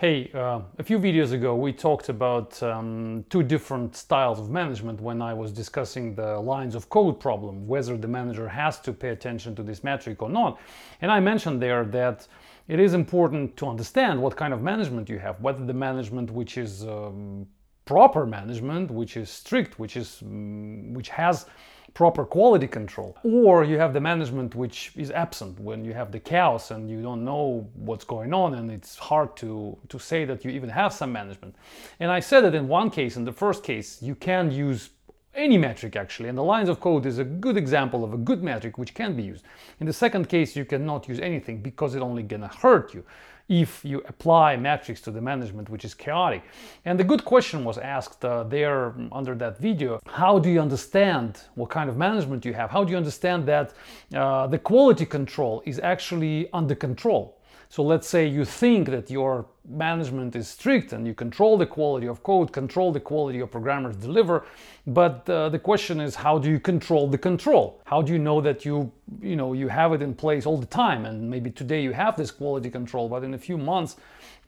Hey, uh, a few videos ago we talked about um, two different styles of management when I was discussing the lines of code problem, whether the manager has to pay attention to this metric or not. And I mentioned there that it is important to understand what kind of management you have, whether the management which is um, proper management, which is strict, which is um, which has proper quality control. Or you have the management which is absent when you have the chaos and you don't know what's going on and it's hard to, to say that you even have some management. And I said that in one case, in the first case, you can use any metric actually and the lines of code is a good example of a good metric which can be used. In the second case you cannot use anything because it only gonna hurt you if you apply metrics to the management which is chaotic. And the good question was asked uh, there under that video how do you understand what kind of management you have? How do you understand that uh, the quality control is actually under control so let's say you think that your management is strict and you control the quality of code, control the quality your programmers deliver, but uh, the question is how do you control the control? How do you know that you you know you have it in place all the time and maybe today you have this quality control, but in a few months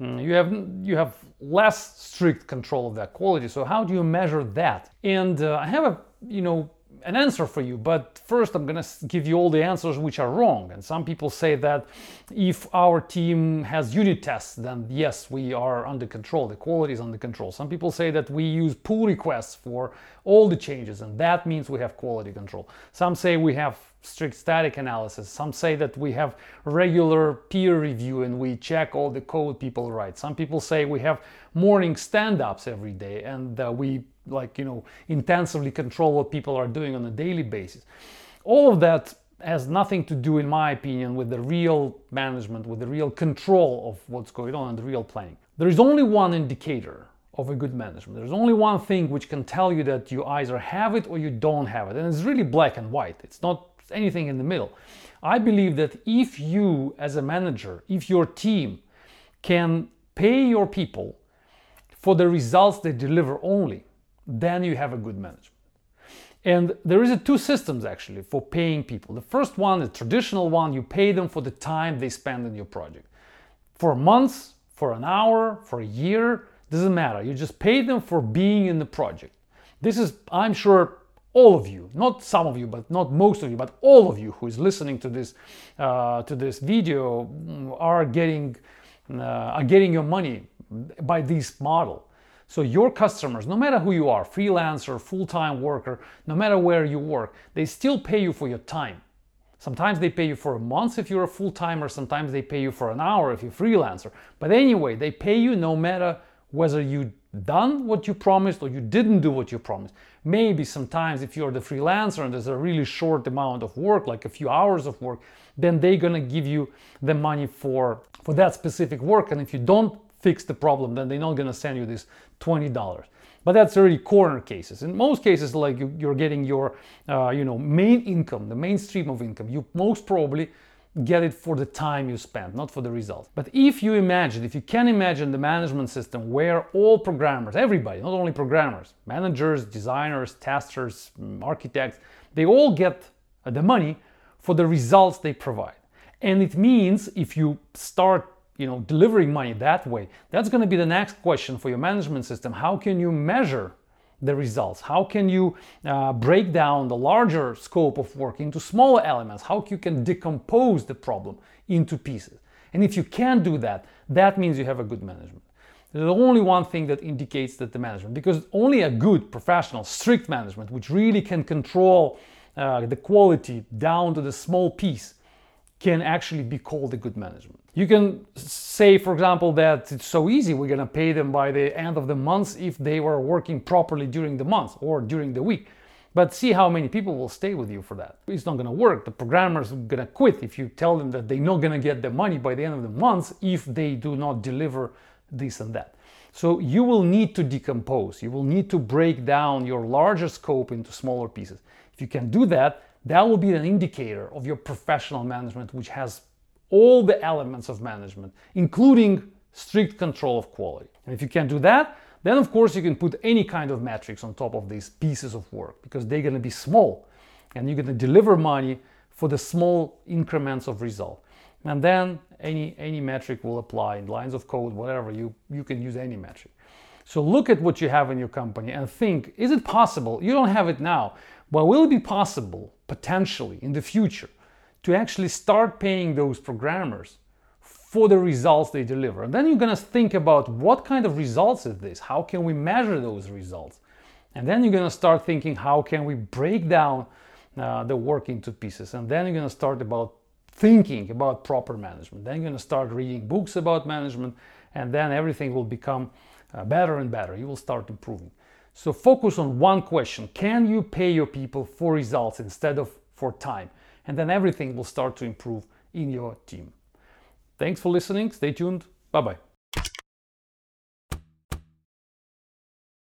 mm, you have you have less strict control of that quality. So how do you measure that? And uh, I have a you know an answer for you, but first I'm gonna give you all the answers which are wrong. And some people say that if our team has unit tests, then yes, we are under control, the quality is under control. Some people say that we use pull requests for all the changes, and that means we have quality control. Some say we have strict static analysis. Some say that we have regular peer review and we check all the code people write. Some people say we have morning stand-ups every day and uh, we like you know intensively control what people are doing on a daily basis. All of that has nothing to do in my opinion with the real management with the real control of what's going on and the real planning. There is only one indicator of a good management. There's only one thing which can tell you that you either have it or you don't have it. And it's really black and white. It's not anything in the middle i believe that if you as a manager if your team can pay your people for the results they deliver only then you have a good management. And there is a two systems actually for paying people. The first one, the traditional one, you pay them for the time they spend in your project. For months, for an hour, for a year, doesn't matter. You just pay them for being in the project. This is, I'm sure, all of you, not some of you, but not most of you, but all of you who is listening to this uh, to this video mm, are getting uh, are getting your money by this model. So your customers, no matter who you are, freelancer, full-time worker, no matter where you work, they still pay you for your time. Sometimes they pay you for a month if you're a full-timer, sometimes they pay you for an hour if you're freelancer. But anyway, they pay you no matter whether you done what you promised or you didn't do what you promised. Maybe sometimes if you're the freelancer and there's a really short amount of work, like a few hours of work, then they're gonna give you the money for, for that specific work. And if you don't fix the problem, then they're not to send you this $20. But that's really corner cases. In most cases, like you, are getting your, uh, you know, main income, the main stream of income, you most probably get it for the time you spend, not for the result. But if you imagine, if you can imagine the management system where all programmers, everybody, not only programmers, managers, designers, testers, architects, they all get uh, the money for the results they provide. And it means if you start you know delivering money that way that's going to be the next question for your management system how can you measure the results? How can you uh, break down the larger scope of work into smaller elements? How you can decompose the problem into pieces? And if you can't do that that means you have a good management. There's only one thing that indicates that the management because only a good professional strict management which really can control uh, the quality down to the small piece can actually be called a good management. You can say, for example, that it's so easy, we're to pay them by the end of the month if they were working properly during the month or during the week. But see how many people will stay with you for that. It's not to work. The programmers are to quit if you tell them that they're not to get the money by the end of the month if they do not deliver this and that. So you will need to decompose. You will need to break down your larger scope into smaller pieces. If you can do that, that will be an indicator of your professional management, which has all the elements of management, including strict control of quality. And if you can't do that, then of course you can put any kind of metrics on top of these pieces of work because they're going to be small and you're going to deliver money for the small increments of result. and then any any metric will apply in lines of code whatever you you can use any metric so look at what you have in your company and think is it possible you don't have it now but will it be possible potentially in the future to actually start paying those programmers for the results they deliver and then you're going to think about what kind of results is this how can we measure those results and then you're going to start thinking how can we break down uh, the work into pieces and then you're going to start about thinking about proper management. Then you're going to start reading books about management, and then everything will become uh, better and better. You will start improving. So focus on one question Can you pay your people for results instead of for time? And then everything will start to improve in your team. Thanks for listening. Stay tuned. Bye bye.